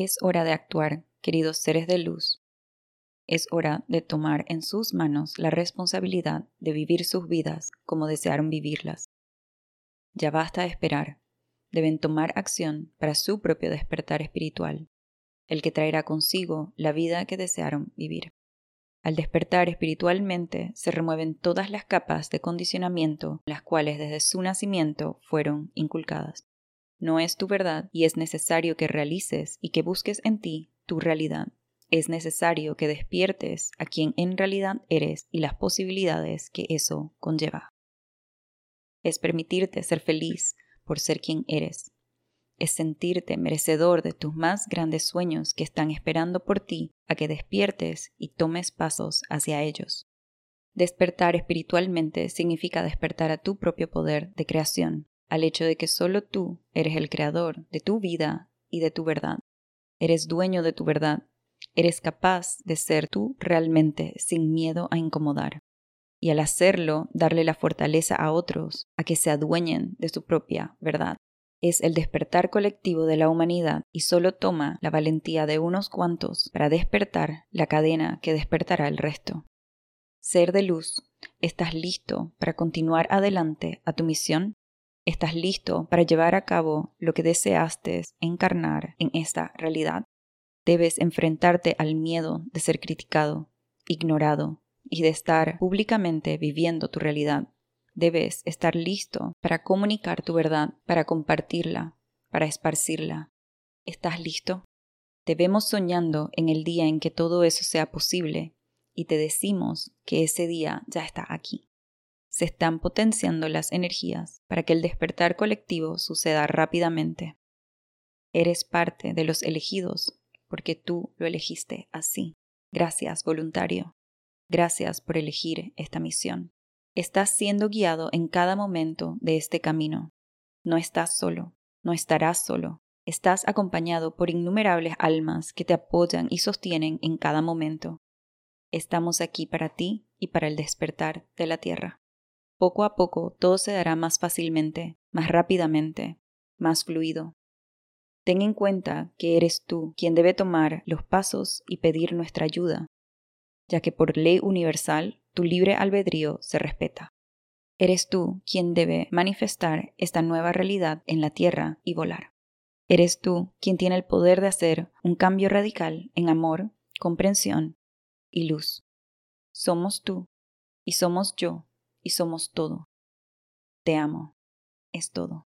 Es hora de actuar, queridos seres de luz. Es hora de tomar en sus manos la responsabilidad de vivir sus vidas como desearon vivirlas. Ya basta de esperar. Deben tomar acción para su propio despertar espiritual, el que traerá consigo la vida que desearon vivir. Al despertar espiritualmente se remueven todas las capas de condicionamiento las cuales desde su nacimiento fueron inculcadas no es tu verdad y es necesario que realices y que busques en ti tu realidad. Es necesario que despiertes a quien en realidad eres y las posibilidades que eso conlleva. Es permitirte ser feliz por ser quien eres. Es sentirte merecedor de tus más grandes sueños que están esperando por ti a que despiertes y tomes pasos hacia ellos. Despertar espiritualmente significa despertar a tu propio poder de creación, al hecho de que solo tú eres el creador de tu vida y de tu verdad. Eres dueño de tu verdad. Eres capaz de ser tú realmente sin miedo a incomodar. Y al hacerlo, darle la fortaleza a otros a que se adueñen de su propia verdad. Es el despertar colectivo de la humanidad y solo toma la valentía de unos cuantos para despertar la cadena que despertará el resto. Ser de luz, ¿estás listo para continuar adelante a tu misión? ¿Estás listo para llevar a cabo lo que deseaste encarnar en esta realidad? Debes enfrentarte al miedo de ser criticado, ignorado y de estar públicamente viviendo tu realidad. Debes estar listo para comunicar tu verdad, para compartirla, para esparcirla. ¿Estás listo? Te vemos soñando en el día en que todo eso sea posible y te decimos que ese día ya está aquí se están potenciando las energías para que el despertar colectivo suceda rápidamente. Eres parte de los elegidos porque tú lo elegiste así. Gracias, voluntario. Gracias por elegir esta misión. Estás siendo guiado en cada momento de este camino. No estás solo, no estarás solo. Estás acompañado por innumerables almas que te apoyan y sostienen en cada momento. Estamos aquí para ti y para el despertar de la tierra. Poco a poco todo se dará más fácilmente, más rápidamente, más fluido. Ten en cuenta que eres tú quien debe tomar los pasos y pedir nuestra ayuda, ya que por ley universal tu libre albedrío se respeta. Eres tú quien debe manifestar esta nueva realidad en la tierra y volar. Eres tú quien tiene el poder de hacer un cambio radical en amor, comprensión y luz. Somos tú y somos yo y somos todo. Te amo. Es todo.